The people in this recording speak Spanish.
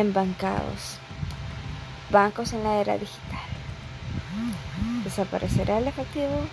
en bancados, bancos en la era digital. Mm, mm. ¿Desaparecerá el efectivo